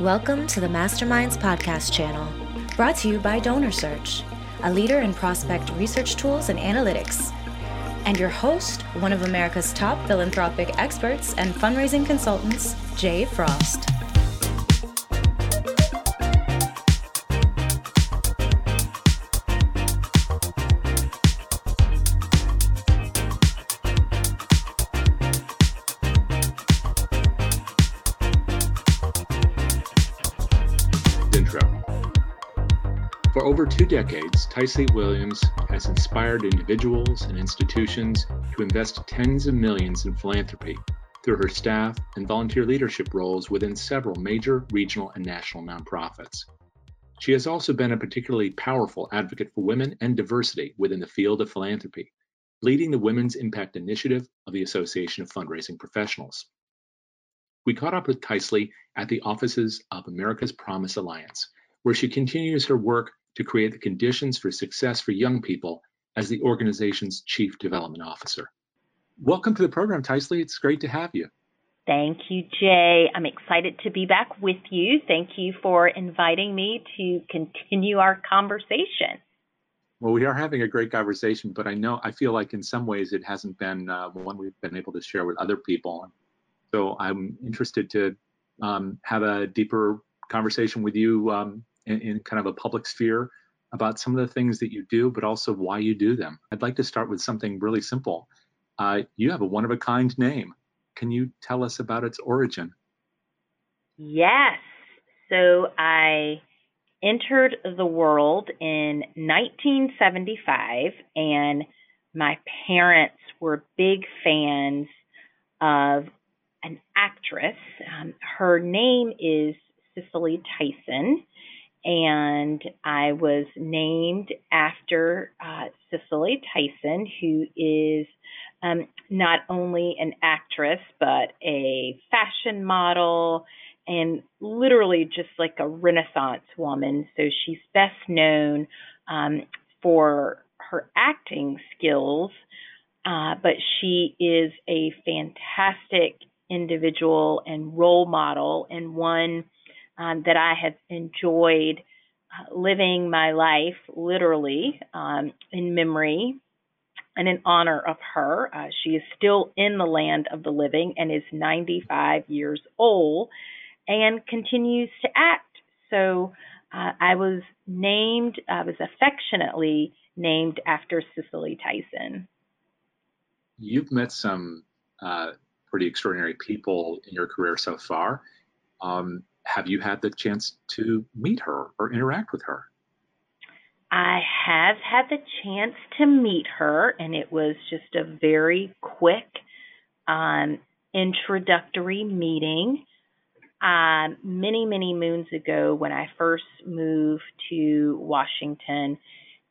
Welcome to the Masterminds Podcast channel, brought to you by Donor Search, a leader in prospect research tools and analytics. And your host, one of America's top philanthropic experts and fundraising consultants, Jay Frost. Over two decades, Tycely Williams has inspired individuals and institutions to invest tens of millions in philanthropy through her staff and volunteer leadership roles within several major regional and national nonprofits. She has also been a particularly powerful advocate for women and diversity within the field of philanthropy, leading the Women's Impact Initiative of the Association of Fundraising Professionals. We caught up with Tycely at the offices of America's Promise Alliance, where she continues her work to create the conditions for success for young people as the organization's Chief Development Officer. Welcome to the program, Tycely. It's great to have you. Thank you, Jay. I'm excited to be back with you. Thank you for inviting me to continue our conversation. Well, we are having a great conversation, but I know I feel like in some ways it hasn't been uh, one we've been able to share with other people. So I'm interested to um, have a deeper conversation with you um, in, in kind of a public sphere about some of the things that you do, but also why you do them. I'd like to start with something really simple. Uh, you have a one of a kind name. Can you tell us about its origin? Yes. So I entered the world in 1975, and my parents were big fans of an actress. Um, her name is Cicely Tyson, and I was named after uh, Cicely Tyson, who is um, not only an actress but a fashion model and literally just like a Renaissance woman. So she's best known um, for her acting skills, uh, but she is a fantastic individual and role model and one um, that I have enjoyed uh, living my life literally um, in memory and in honor of her. Uh, she is still in the land of the living and is 95 years old and continues to act. So uh, I was named, I was affectionately named after Cicely Tyson. You've met some uh, pretty extraordinary people in your career so far. Um, have you had the chance to meet her or interact with her? I have had the chance to meet her, and it was just a very quick um, introductory meeting. Um, many, many moons ago, when I first moved to Washington,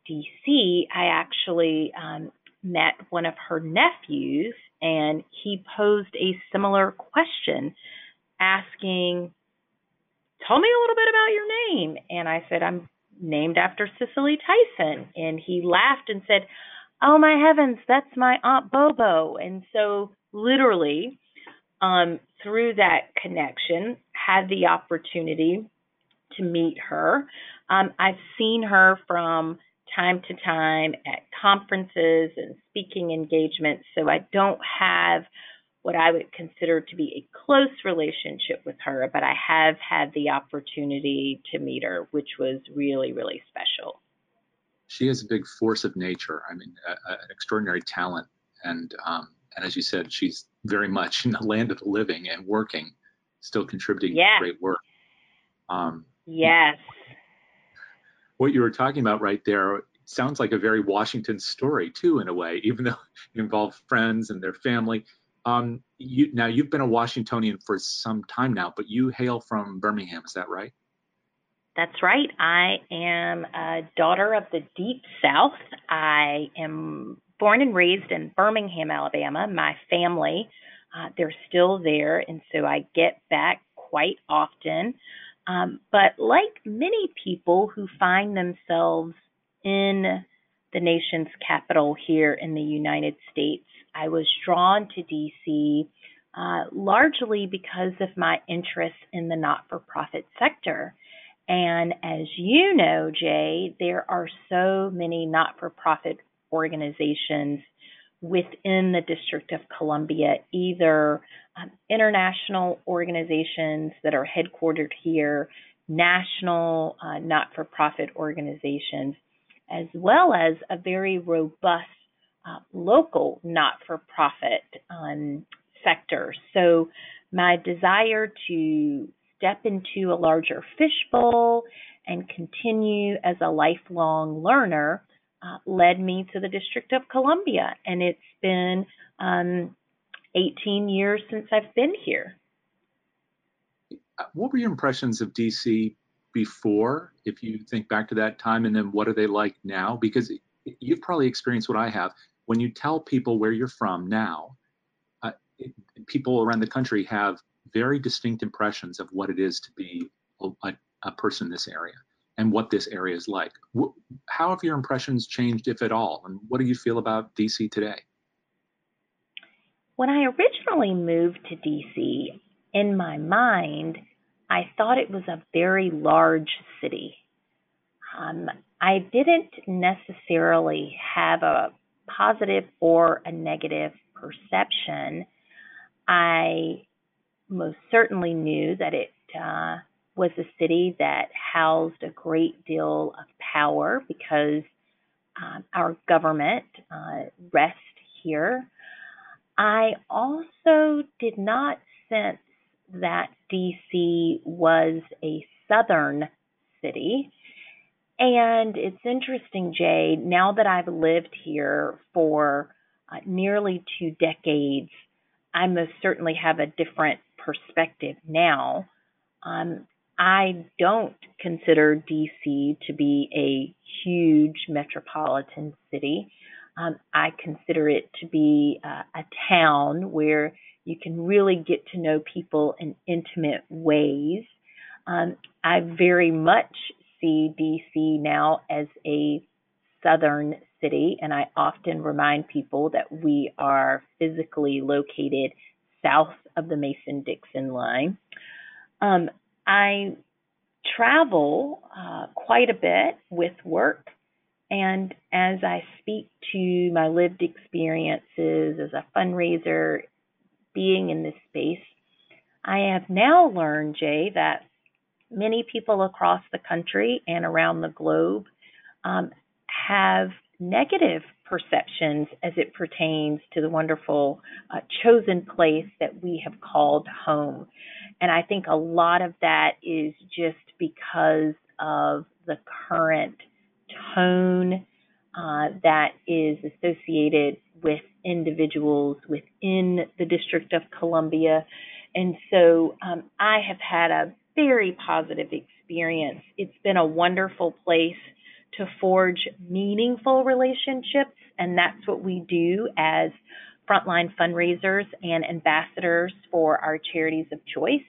D.C., I actually um, met one of her nephews, and he posed a similar question asking tell me a little bit about your name. And I said, I'm named after Cicely Tyson. And he laughed and said, Oh my heavens, that's my Aunt Bobo. And so, literally, um, through that connection, had the opportunity to meet her. Um, I've seen her from time to time at conferences and speaking engagements, so I don't have what I would consider to be a close relationship with her, but I have had the opportunity to meet her, which was really, really special. She is a big force of nature. I mean, a, a, an extraordinary talent, and um, and as you said, she's very much in the land of the living and working, still contributing yeah. great work. Um, yes. What you were talking about right there sounds like a very Washington story too, in a way, even though it involved friends and their family um, you, now you've been a Washingtonian for some time now, but you hail from Birmingham, is that right? That's right. I am a daughter of the Deep South. I am born and raised in Birmingham, Alabama. My family, uh, they're still there, and so I get back quite often. Um, but like many people who find themselves in the nation's capital here in the United States, I was drawn to DC uh, largely because of my interest in the not for profit sector. And as you know, Jay, there are so many not for profit organizations within the District of Columbia, either um, international organizations that are headquartered here, national uh, not for profit organizations, as well as a very robust uh, local not for profit um, sector. So, my desire to step into a larger fishbowl and continue as a lifelong learner uh, led me to the District of Columbia. And it's been um, 18 years since I've been here. What were your impressions of DC before, if you think back to that time, and then what are they like now? Because you've probably experienced what I have. When you tell people where you're from now, uh, it, people around the country have very distinct impressions of what it is to be a, a person in this area and what this area is like. How have your impressions changed, if at all? And what do you feel about DC today? When I originally moved to DC, in my mind, I thought it was a very large city. Um, I didn't necessarily have a positive or a negative perception. I most certainly knew that it uh, was a city that housed a great deal of power because um, our government uh, rests here. I also did not sense that DC was a southern city. And it's interesting, Jay, now that I've lived here for uh, nearly two decades, I most certainly have a different perspective now. Um, I don't consider DC to be a huge metropolitan city. Um, I consider it to be uh, a town where you can really get to know people in intimate ways. Um, I very much see DC now as a southern city, and I often remind people that we are physically located south of the Mason Dixon line. Um, I travel uh, quite a bit with work, and as I speak to my lived experiences as a fundraiser, being in this space, I have now learned, Jay, that many people across the country and around the globe um, have negative perceptions as it pertains to the wonderful uh, chosen place that we have called home. And I think a lot of that is just because of the current tone uh, that is associated with individuals within the District of Columbia. And so um, I have had a very positive experience. It's been a wonderful place to forge meaningful relationships, and that's what we do as frontline fundraisers and ambassadors for our charities of choice.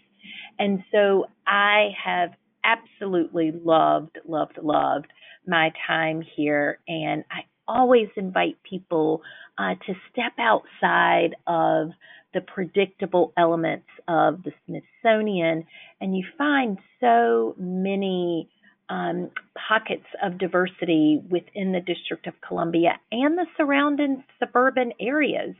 And so I have absolutely loved, loved, loved my time here, and I always invite people uh, to step outside of the predictable elements of the Smithsonian, and you find so many um, pockets of diversity within the District of Columbia and the surrounding suburban areas,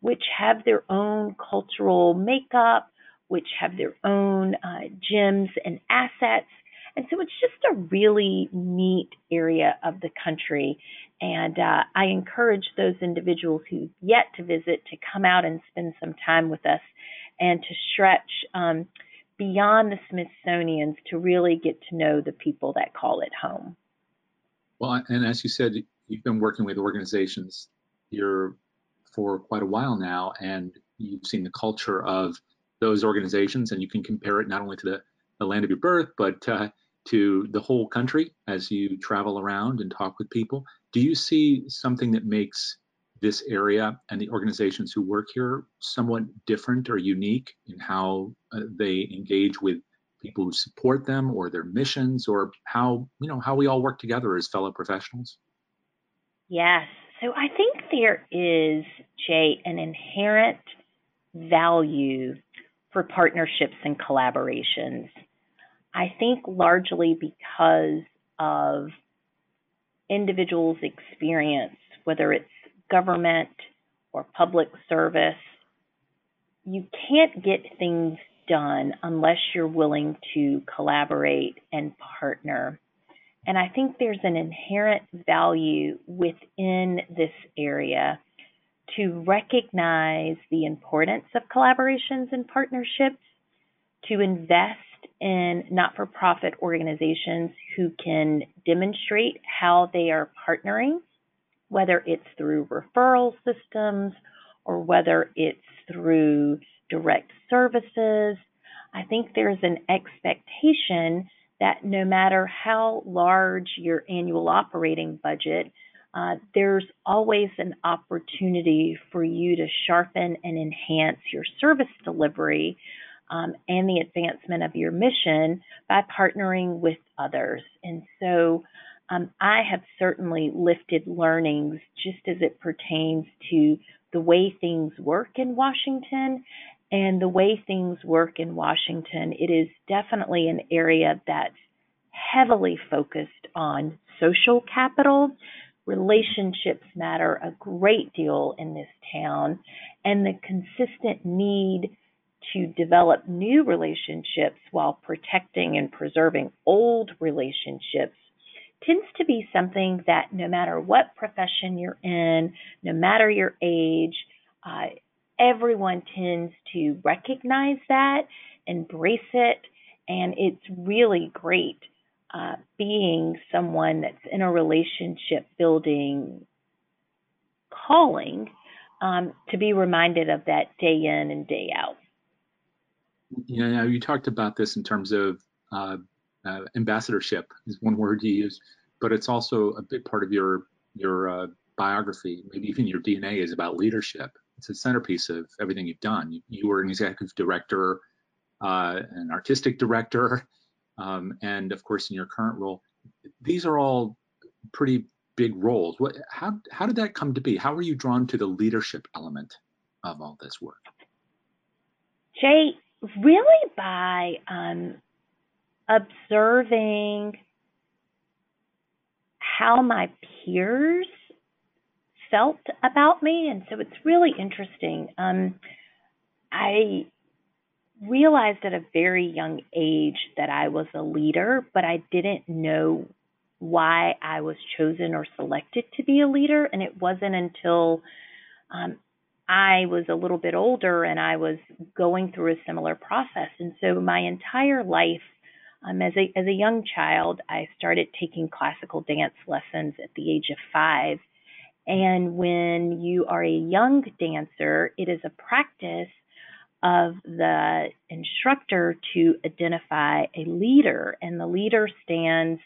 which have their own cultural makeup, which have their own uh, gems and assets. And so it's just a really neat area of the country. And uh, I encourage those individuals who've yet to visit to come out and spend some time with us and to stretch um, beyond the Smithsonian's to really get to know the people that call it home. Well, and as you said, you've been working with organizations here for quite a while now, and you've seen the culture of those organizations, and you can compare it not only to the, the land of your birth, but uh, to the whole country as you travel around and talk with people. Do you see something that makes this area and the organizations who work here somewhat different or unique in how uh, they engage with people who support them or their missions or how you know how we all work together as fellow professionals yes so i think there is jay an inherent value for partnerships and collaborations. I think largely because of individuals' experience, whether it's government or public service, you can't get things done unless you're willing to collaborate and partner. And I think there's an inherent value within this area to recognize the importance of collaborations and partnerships, to invest in not for profit organizations who can demonstrate how they are partnering, whether it's through referral systems or whether it's through direct services. I think there's an expectation that no matter how large your annual operating budget, uh, there's always an opportunity for you to sharpen and enhance your service delivery um, and the advancement of your mission by partnering with others. And so um, I have certainly lifted learnings just as it pertains to the way things work in Washington and the way things work in Washington. It is definitely an area that's heavily focused on social capital. Relationships matter a great deal in this town, and the consistent need to develop new relationships while protecting and preserving old relationships tends to be something that no matter what profession you're in, no matter your age, uh, everyone tends to recognize that, embrace it, and it's really great uh, being someone that's in a relationship building calling um, to be reminded of that day in and day out. You know, you talked about this in terms of uh, uh, ambassadorship is one word you use, but it's also a big part of your your uh, biography. Maybe even your DNA is about leadership. It's a centerpiece of everything you've done. You, you were an executive director, uh, an artistic director, um, and of course in your current role. These are all pretty big roles. What, how how did that come to be? How were you drawn to the leadership element of all this work? Jay, really by um, observing how my peers felt about me. And so it's really interesting. Um, I realized at a very young age that I was a leader, but I didn't know why I was chosen or selected to be a leader. And it wasn't until um, I was a little bit older and I was going through a similar process. And so my entire life, um, as a as a young child, I started taking classical dance lessons at the age of five. And when you are a young dancer, it is a practice of the instructor to identify a leader, and the leader stands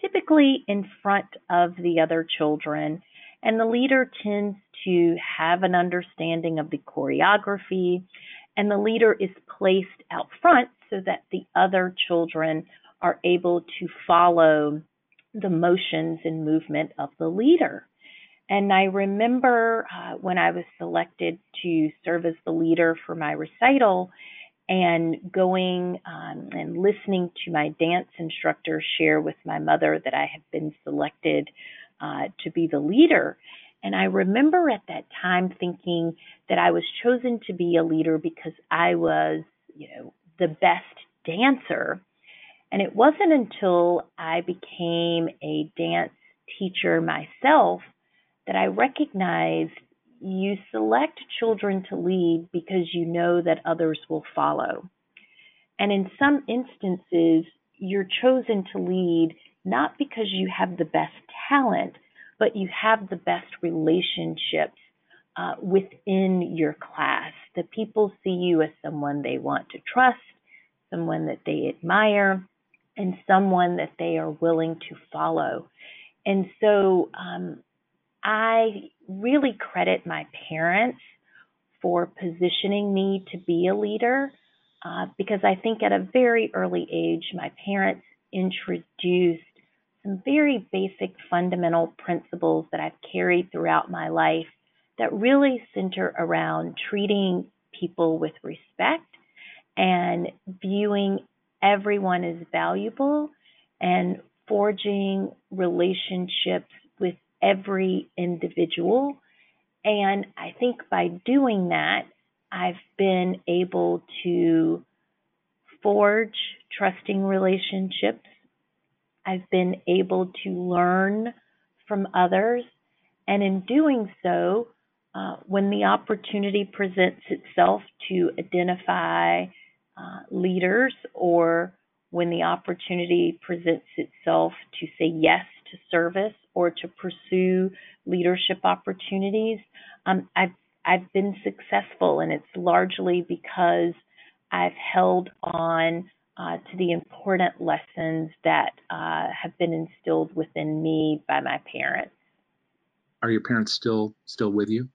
typically in front of the other children. And the leader tends to have an understanding of the choreography, and the leader is placed out front so that the other children are able to follow the motions and movement of the leader. And I remember uh, when I was selected to serve as the leader for my recital and going um, and listening to my dance instructor share with my mother that I had been selected uh, to be the leader. And I remember at that time thinking that I was chosen to be a leader because I was, you know, the best dancer. And it wasn't until I became a dance teacher myself that I recognized you select children to lead because you know that others will follow. And in some instances, you're chosen to lead not because you have the best talent, but you have the best relationships uh, within your class. The people see you as someone they want to trust, someone that they admire, and someone that they are willing to follow. And so um, I really credit my parents for positioning me to be a leader uh, because I think at a very early age, my parents introduced some very basic fundamental principles that I've carried throughout my life that really center around treating people with respect and viewing everyone as valuable and forging relationships with every individual. And I think by doing that, I've been able to forge trusting relationships. I've been able to learn from others. And in doing so, uh, when the opportunity presents itself to identify uh, leaders or when the opportunity presents itself to say yes to service or to pursue leadership opportunities, um, I've I've been successful, and it's largely because I've held on uh, to the important lessons that uh, have been instilled within me by my parents. Are your parents still still with you?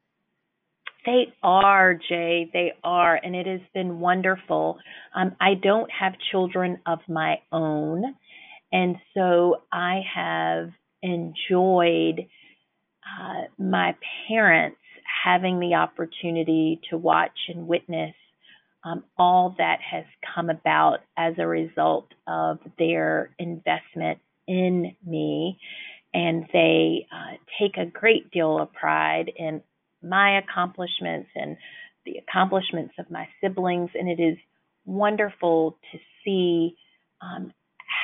They are, Jay. They are, and it has been wonderful. Um, I don't have children of my own, and so I have enjoyed uh, my parents having the opportunity to watch and witness um, all that has come about as a result of their investment in me. And they uh, take a great deal of pride in my accomplishments and the accomplishments of my siblings. And it is wonderful to see um,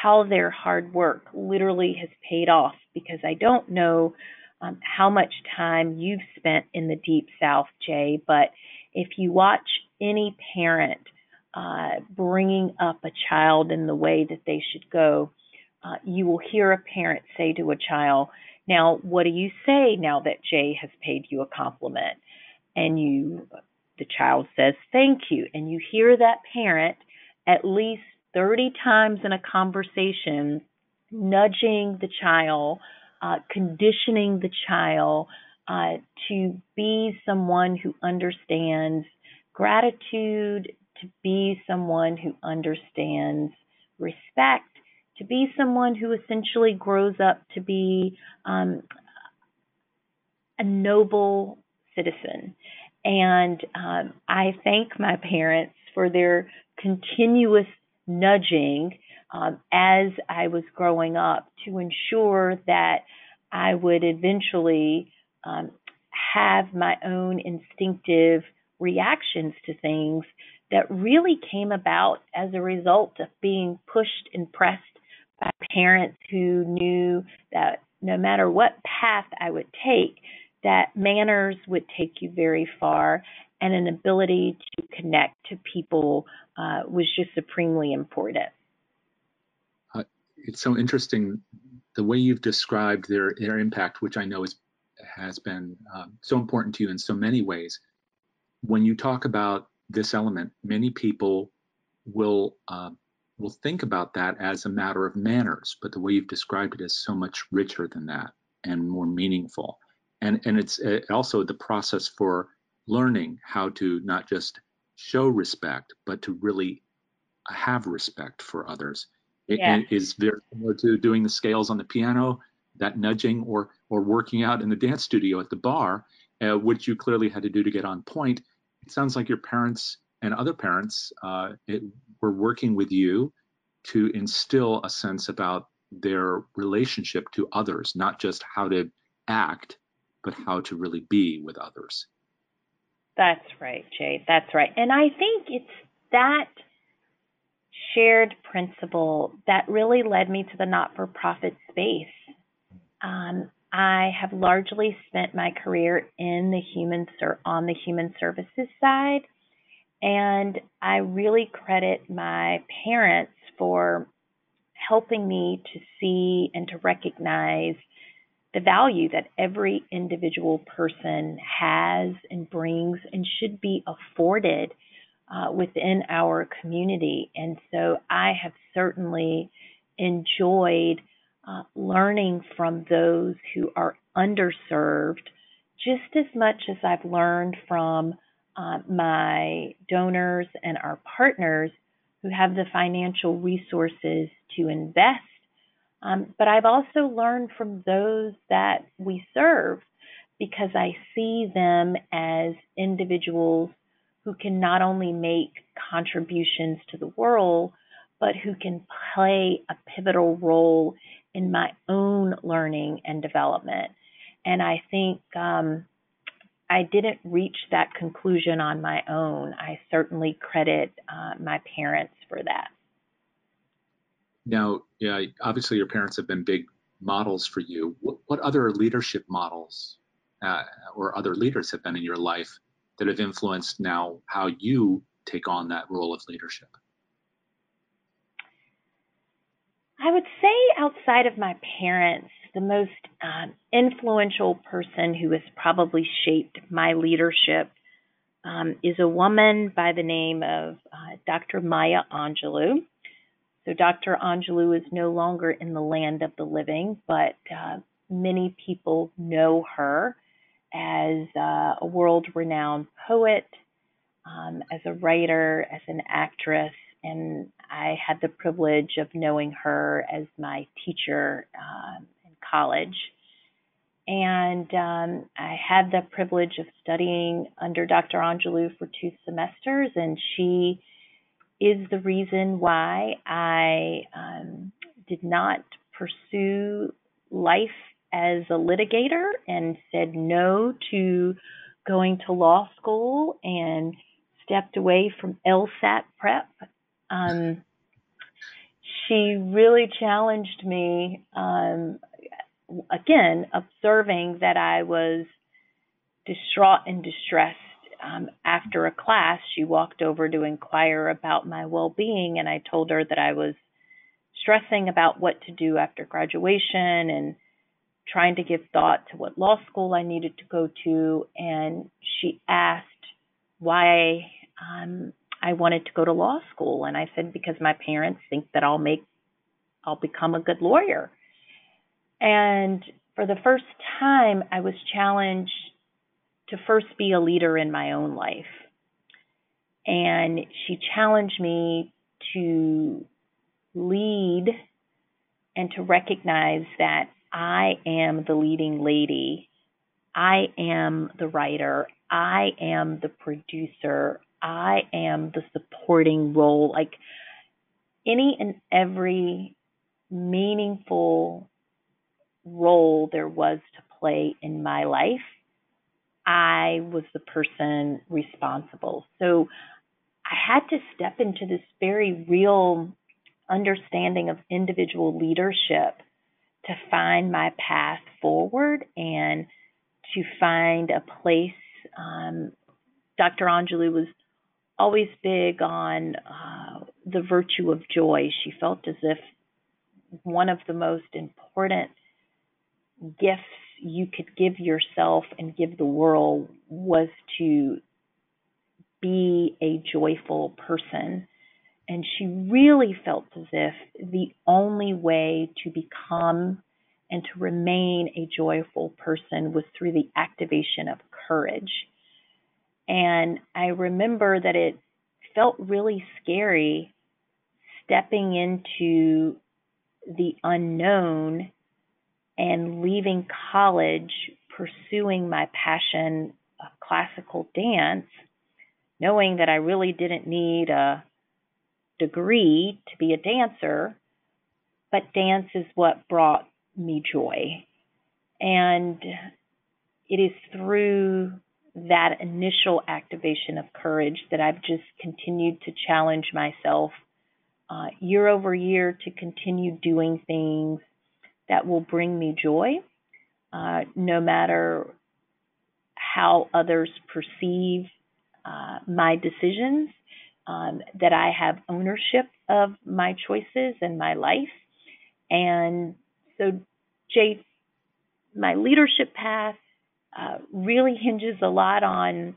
how their hard work literally has paid off because I don't know um, how much time you've spent in the Deep South, Jay, but if you watch any parent uh, bringing up a child in the way that they should go, uh, you will hear a parent say to a child, Now, what do you say now that Jay has paid you a compliment? And you, the child says, Thank you. And you hear that parent at least 30 times in a conversation nudging the child, uh, conditioning the child uh, to be someone who understands gratitude, to be someone who understands respect, to be someone who essentially grows up to be um, a noble citizen. And um, I thank my parents for their continuous nudging um, as I was growing up to ensure that I would eventually um, have my own instinctive reactions to things that really came about as a result of being pushed and pressed by parents who knew that no matter what path I would take, that manners would take you very far and an ability to connect to people uh, was just supremely important. Uh, it's so interesting the way you've described their their impact, which I know is has been um, so important to you in so many ways. When you talk about this element, many people will uh, will think about that as a matter of manners, but the way you've described it is so much richer than that and more meaningful. And and it's uh, also the process for learning how to not just show respect, but to really have respect for others. It, yeah. it is very similar to doing the scales on the piano that nudging or or working out in the dance studio at the bar, uh, which you clearly had to do to get on point. It sounds like your parents and other parents uh, it, were working with you to instill a sense about their relationship to others, not just how to act, but how to really be with others. That's right, Jay. That's right. And I think it's that shared principle that really led me to the not for profit space. Um, I have largely spent my career in the human ser- on the human services side, and I really credit my parents for helping me to see and to recognize the value that every individual person has and brings and should be afforded uh, within our community. And so I have certainly enjoyed uh, learning from those who are underserved just as much as I've learned from uh, my donors and our partners who have the financial resources to invest. Um, but I've also learned from those that we serve because I see them as individuals who can not only make contributions to the world, but who can play a pivotal role in my own learning and development. And I think um, I didn't reach that conclusion on my own. I certainly credit uh, my parents for that. Now, yeah, obviously your parents have been big models for you. What, what other leadership models uh, or other leaders have been in your life that have influenced now how you take on that role of leadership? I would say outside of my parents, the most um, influential person who has probably shaped my leadership um, is a woman by the name of uh, Dr. Maya Angelou. So, Dr. Angelou is no longer in the land of the living, but uh, many people know her as uh, a world renowned poet, um, as a writer, as an actress, and I had the privilege of knowing her as my teacher um, in college. And um, I had the privilege of studying under Dr. Angelou for two semesters, and she is the reason why I um, did not pursue life as a litigator and said no to going to law school and stepped away from LSAT prep um, she really challenged me. Um, again, observing that I was distraught and distressed. Um, after a class, she walked over to inquire about my well being, and I told her that I was stressing about what to do after graduation and trying to give thought to what law school I needed to go to. And she asked why um, I wanted to go to law school. And I said, because my parents think that I'll make, I'll become a good lawyer. And for the first time, I was challenged to first be a leader in my own life. And she challenged me to lead and to recognize that I am the leading lady. I am the writer. I am the producer. I am the supporting role. Like any and every meaningful role there was to play in my life, I was the person responsible. So I had to step into this very real understanding of individual leadership to find my path forward and to find a place. Um, Dr. Angelou was always big on uh, the virtue of joy. She felt as if one of the most important gifts you could give yourself and give the world was to be a joyful person. And she really felt as if the only way to become and to remain a joyful person was through the activation of courage. And I remember that it felt really scary stepping into the unknown and leaving college, pursuing my passion of classical dance, knowing that I really didn't need a degree to be a dancer, but dance is what brought me joy. And it is through that initial activation of courage that I've just continued to challenge myself uh, year over year to continue doing things that will bring me joy, uh, no matter how others perceive uh, my decisions, um, that I have ownership of my choices and my life. And so, Jay, my leadership path uh, really hinges a lot on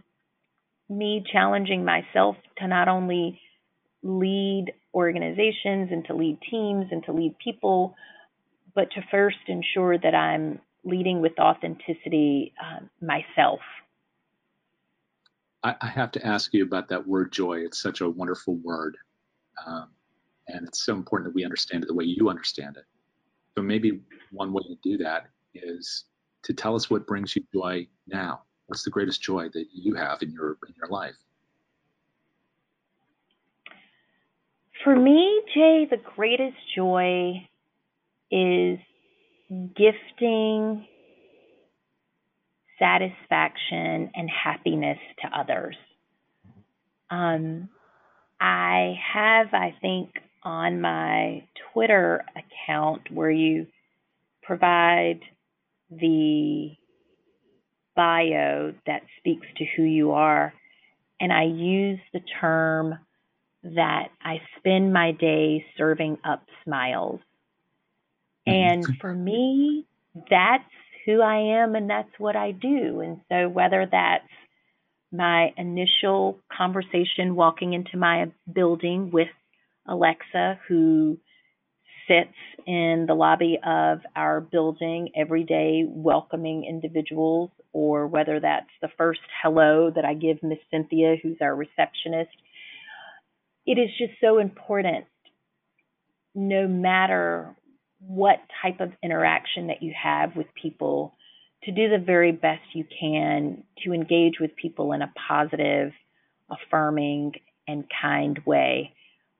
me challenging myself to not only lead organizations and to lead teams and to lead people, but to first ensure that I'm leading with authenticity uh, myself. I, I, have to ask you about that word joy. It's such a wonderful word. Um, and it's so important that we understand it the way you understand it. So maybe one way to do that is to tell us what brings you joy now. What's the greatest joy that you have in your in your life? For me, Jay, the greatest joy is gifting satisfaction and happiness to others. Um, I have, I think, on my Twitter account where you provide the bio that speaks to who you are. And I use the term that I spend my day serving up smiles. Mm-hmm. And for me, that's who I am and that's what I do. And so, whether that's my initial conversation walking into my building with Alexa, who sits in the lobby of our building every day welcoming individuals, or whether that's the first hello that I give Miss Cynthia, who's our receptionist. It is just so important, no matter what type of interaction that you have with people, to do the very best you can to engage with people in a positive, affirming, and kind way.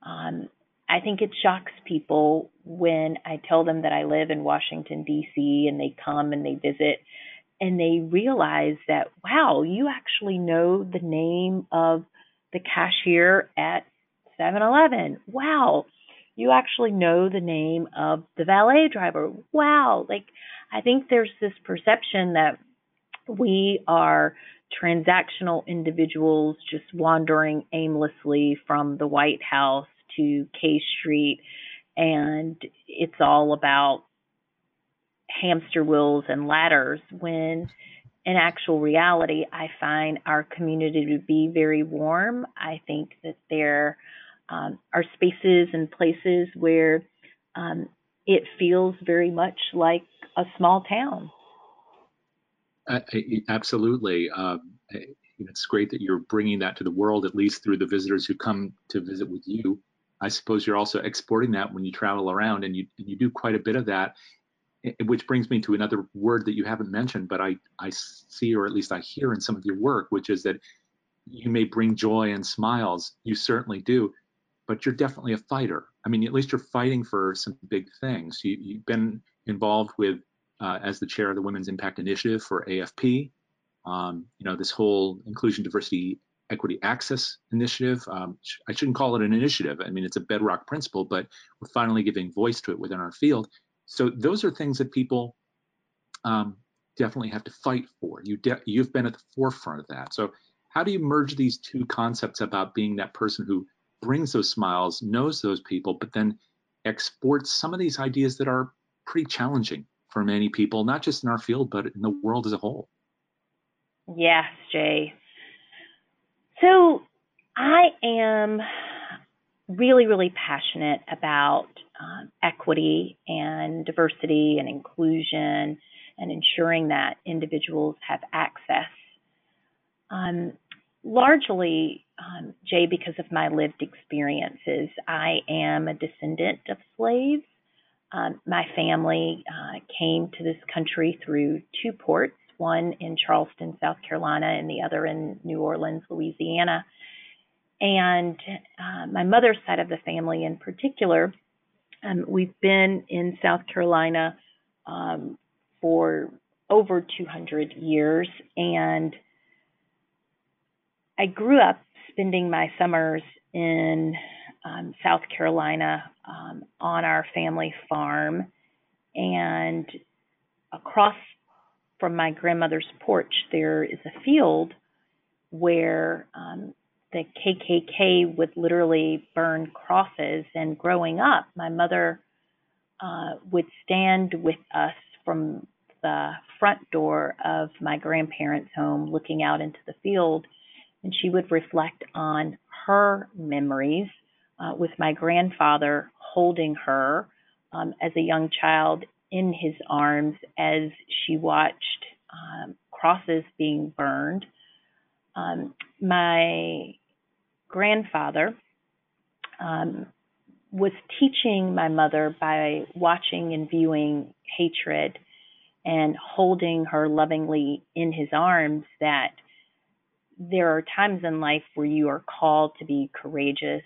Um, I think it shocks people when I tell them that I live in Washington, D.C., and they come and they visit and they realize that, wow, you actually know the name of the cashier at 7 Eleven. Wow, you actually know the name of the valet driver. Wow, like I think there's this perception that we are transactional individuals just wandering aimlessly from the White House to K Street, and it's all about hamster wheels and ladders when in actual reality I find our community to be very warm. I think that there um, are spaces and places where um, it feels very much like a small town. Absolutely. Um, it's great that you're bringing that to the world, at least through the visitors who come to visit with you. I suppose you're also exporting that when you travel around, and you and you do quite a bit of that. Which brings me to another word that you haven't mentioned, but I I see, or at least I hear in some of your work, which is that you may bring joy and smiles. You certainly do, but you're definitely a fighter. I mean, at least you're fighting for some big things. You, you've been involved with uh, as the chair of the Women's Impact Initiative for AFP. Um, you know, this whole inclusion, diversity, equity access initiative. Um, I shouldn't call it an initiative. I mean, it's a bedrock principle, but we're finally giving voice to it within our field. So those are things that people um, definitely have to fight for. You you've been at the forefront of that. So how do you merge these two concepts about being that person who brings those smiles, knows those people, but then exports some of these ideas that are pretty challenging for many people, not just in our field, but in the world as a whole. Yes, Jay. So I am really, really passionate about um, equity and diversity and inclusion and ensuring that individuals have access. Um, largely, um, Jay, because of my lived experiences, I am a descendant of slaves. Um, my family uh, came to this country through two ports, one in Charleston, South Carolina, and the other in New Orleans, Louisiana. And uh, my mother's side of the family, in particular, um, we've been in South Carolina um, for over 200 years. And I grew up spending my summers in um, South Carolina um, on our family farm. And across from my grandmother's porch, there is a field where um, the KKK would literally burn crosses. And growing up, my mother uh, would stand with us from the front door of my grandparents' home, looking out into the field, and she would reflect on her memories uh, with my grandfather holding her um, as a young child in his arms as she watched um, crosses being burned. Um, my grandfather um, was teaching my mother by watching and viewing hatred and holding her lovingly in his arms that there are times in life where you are called to be courageous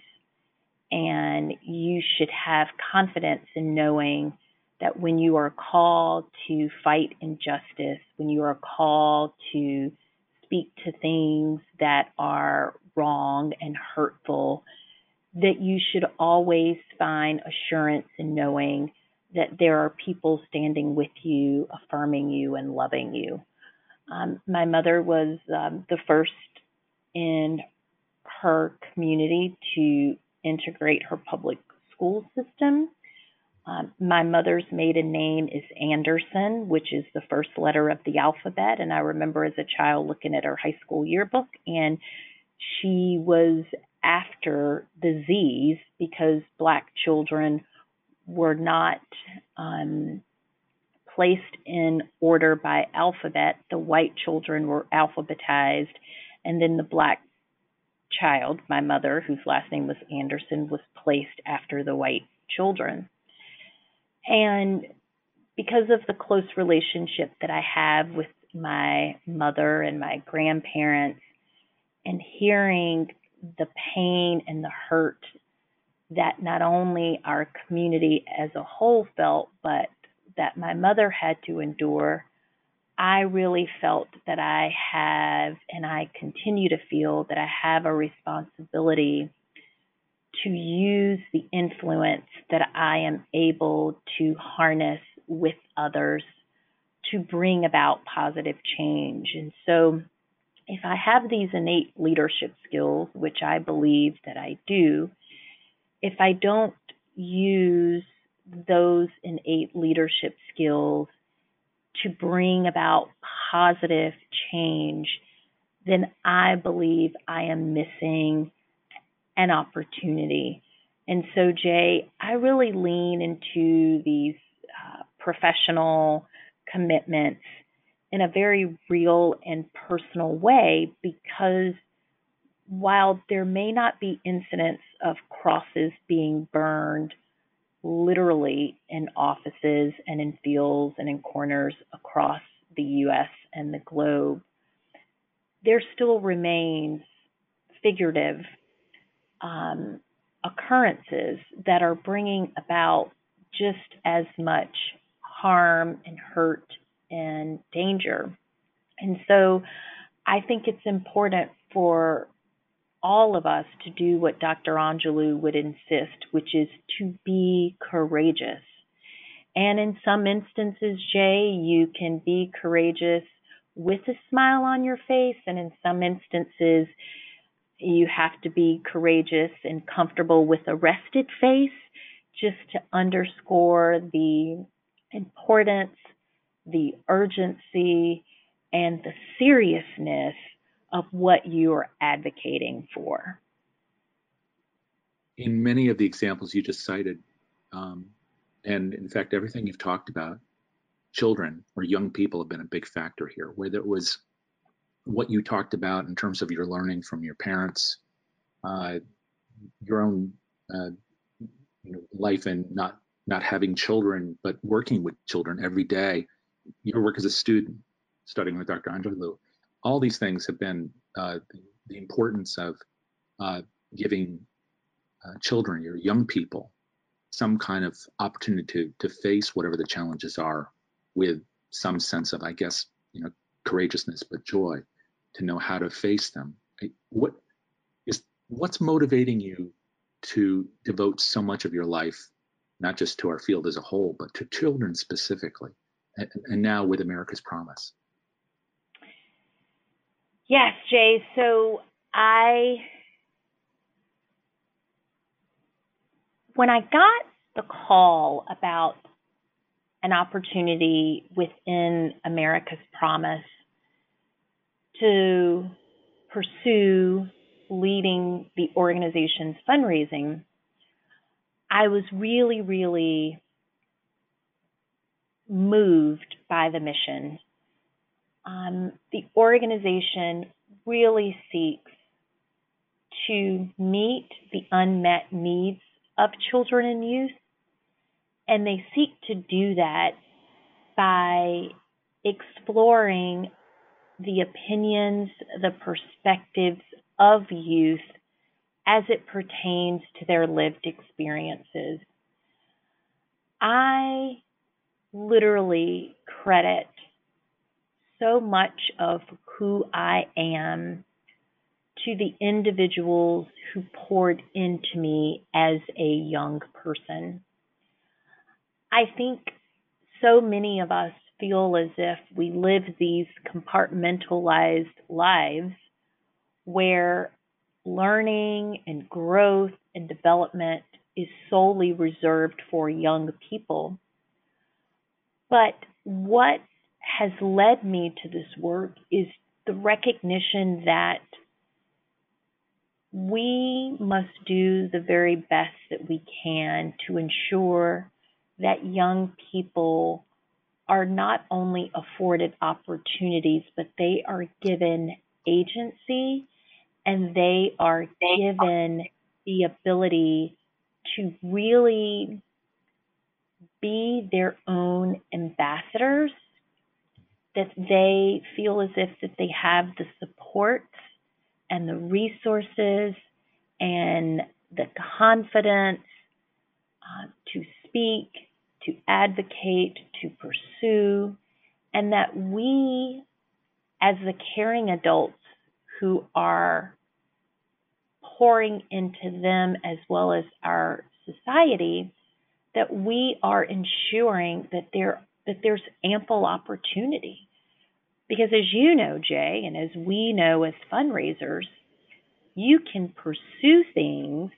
and you should have confidence in knowing that when you are called to fight injustice, when you are called to speak to things that are wrong and hurtful, that you should always find assurance in knowing that there are people standing with you, affirming you, and loving you. Um, my mother was um, the first in her community to integrate her public school system. Um, my mother's maiden name is Anderson, which is the first letter of the alphabet. And I remember as a child looking at her high school yearbook, and she was after the Z's because black children were not um, placed in order by alphabet. The white children were alphabetized, and then the black child, my mother, whose last name was Anderson, was placed after the white children. And because of the close relationship that I have with my mother and my grandparents, and hearing the pain and the hurt that not only our community as a whole felt, but that my mother had to endure, I really felt that I have, and I continue to feel that I have a responsibility to use the influence that I am able to harness with others to bring about positive change. And so, if I have these innate leadership skills, which I believe that I do, if I don't use those innate leadership skills to bring about positive change, then I believe I am missing an opportunity. And so, Jay, I really lean into these uh, professional commitments in a very real and personal way because while there may not be incidents of crosses being burned literally in offices and in fields and in corners across the US and the globe, there still remains figurative um, occurrences that are bringing about just as much harm and hurt and danger. And so I think it's important for all of us to do what Dr. Angelou would insist, which is to be courageous. And in some instances, Jay, you can be courageous with a smile on your face, and in some instances, you have to be courageous and comfortable with a rested face just to underscore the importance, the urgency, and the seriousness of what you are advocating for. In many of the examples you just cited, um, and in fact, everything you've talked about, children or young people have been a big factor here, where there was what you talked about in terms of your learning from your parents, uh, your own uh, you know, life and not not having children, but working with children every day, your work as a student, studying with Dr. Angelou, all these things have been uh, the, the, importance of uh, giving uh, children, your young people, some kind of opportunity to, to face whatever the challenges are with some sense of, I guess, you know, courageousness, but joy, to know how to face them. What is what's motivating you to devote so much of your life, not just to our field as a whole, but to children specifically, and, and now with America's Promise? Yes, Jay. So I, when I got the call about an opportunity within America's Promise to pursue leading the organization's fundraising, I was really, really moved by the mission. Um, the organization really seeks to meet the unmet needs of children and youth, and they seek to do that by exploring the opinions, the perspectives of youth as it pertains to their lived experiences. I literally credit so much of who I am to the individuals who poured into me as a young person. I think so many of us feel as if we live these compartmentalized lives where learning and growth and development is solely reserved for young people. But what has led me to this work is the recognition that we must do the very best that we can to ensure that young people are not only afforded opportunities, but they are given agency and they are given the ability to really be their own ambassadors that they feel as if that they have the support and the resources and the confidence uh, to speak, to advocate, to pursue, and that we, as the caring adults who are pouring into them as well as our society, that we are ensuring that there that there's ample opportunity. Because as you know, Jay, and as we know as fundraisers, you can pursue things,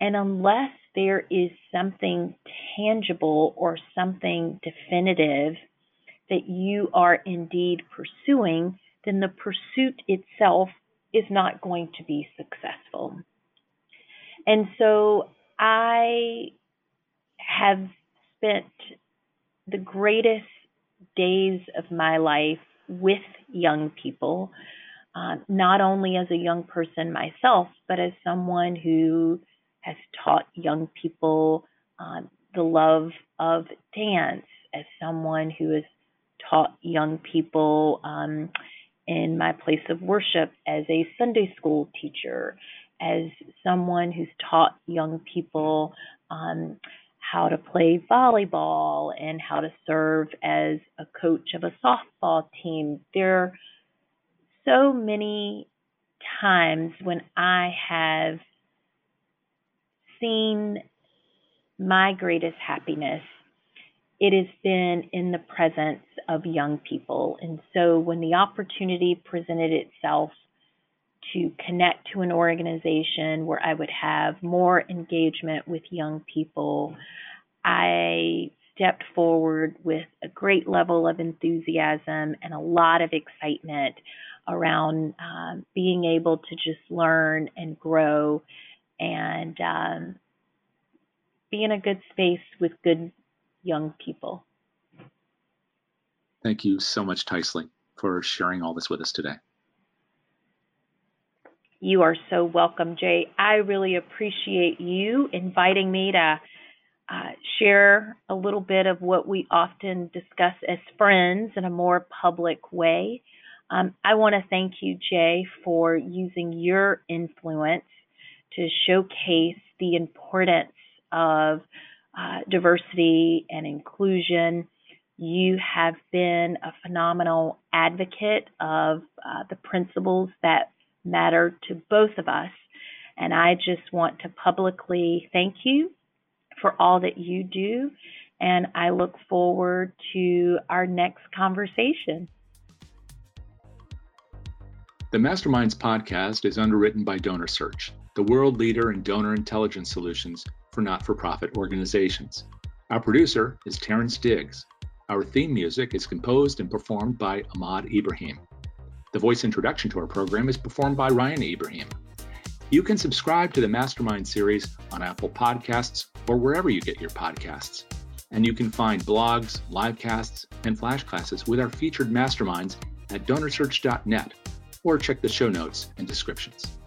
and unless there is something tangible or something definitive that you are indeed pursuing, then the pursuit itself is not going to be successful. And so I have spent the greatest days of my life with young people, uh, not only as a young person myself, but as someone who has taught young people uh, the love of dance, as someone who has taught young people um, in my place of worship as a Sunday school teacher, as someone who's taught young people um, how to play volleyball and how to serve as a coach of a softball team. There are so many times when I have seen my greatest happiness, it has been in the presence of young people. And so when the opportunity presented itself to connect to an organization where I would have more engagement with young people, I stepped forward with a great level of enthusiasm and a lot of excitement around um, being able to just learn and grow and um, be in a good space with good young people. Thank you so much, Tycely, for sharing all this with us today. You are so welcome, Jay. I really appreciate you inviting me to uh, share a little bit of what we often discuss as friends in a more public way. Um, I want to thank you, Jay, for using your influence to showcase the importance of uh, diversity and inclusion. You have been a phenomenal advocate of uh, the principles that matter to both of us. And I just want to publicly thank you for all that you do. And I look forward to our next conversation. The Masterminds podcast is underwritten by DonorSearch, the world leader in donor intelligence solutions for not for profit organizations. Our producer is Terrence Diggs. Our theme music is composed and performed by Ahmad Ibrahim. The voice introduction to our program is performed by Ryan Ibrahim. You can subscribe to the Mastermind series on Apple Podcasts or wherever you get your podcasts. And you can find blogs, live casts, and flash classes with our featured masterminds at donorsearch.net or check the show notes and descriptions.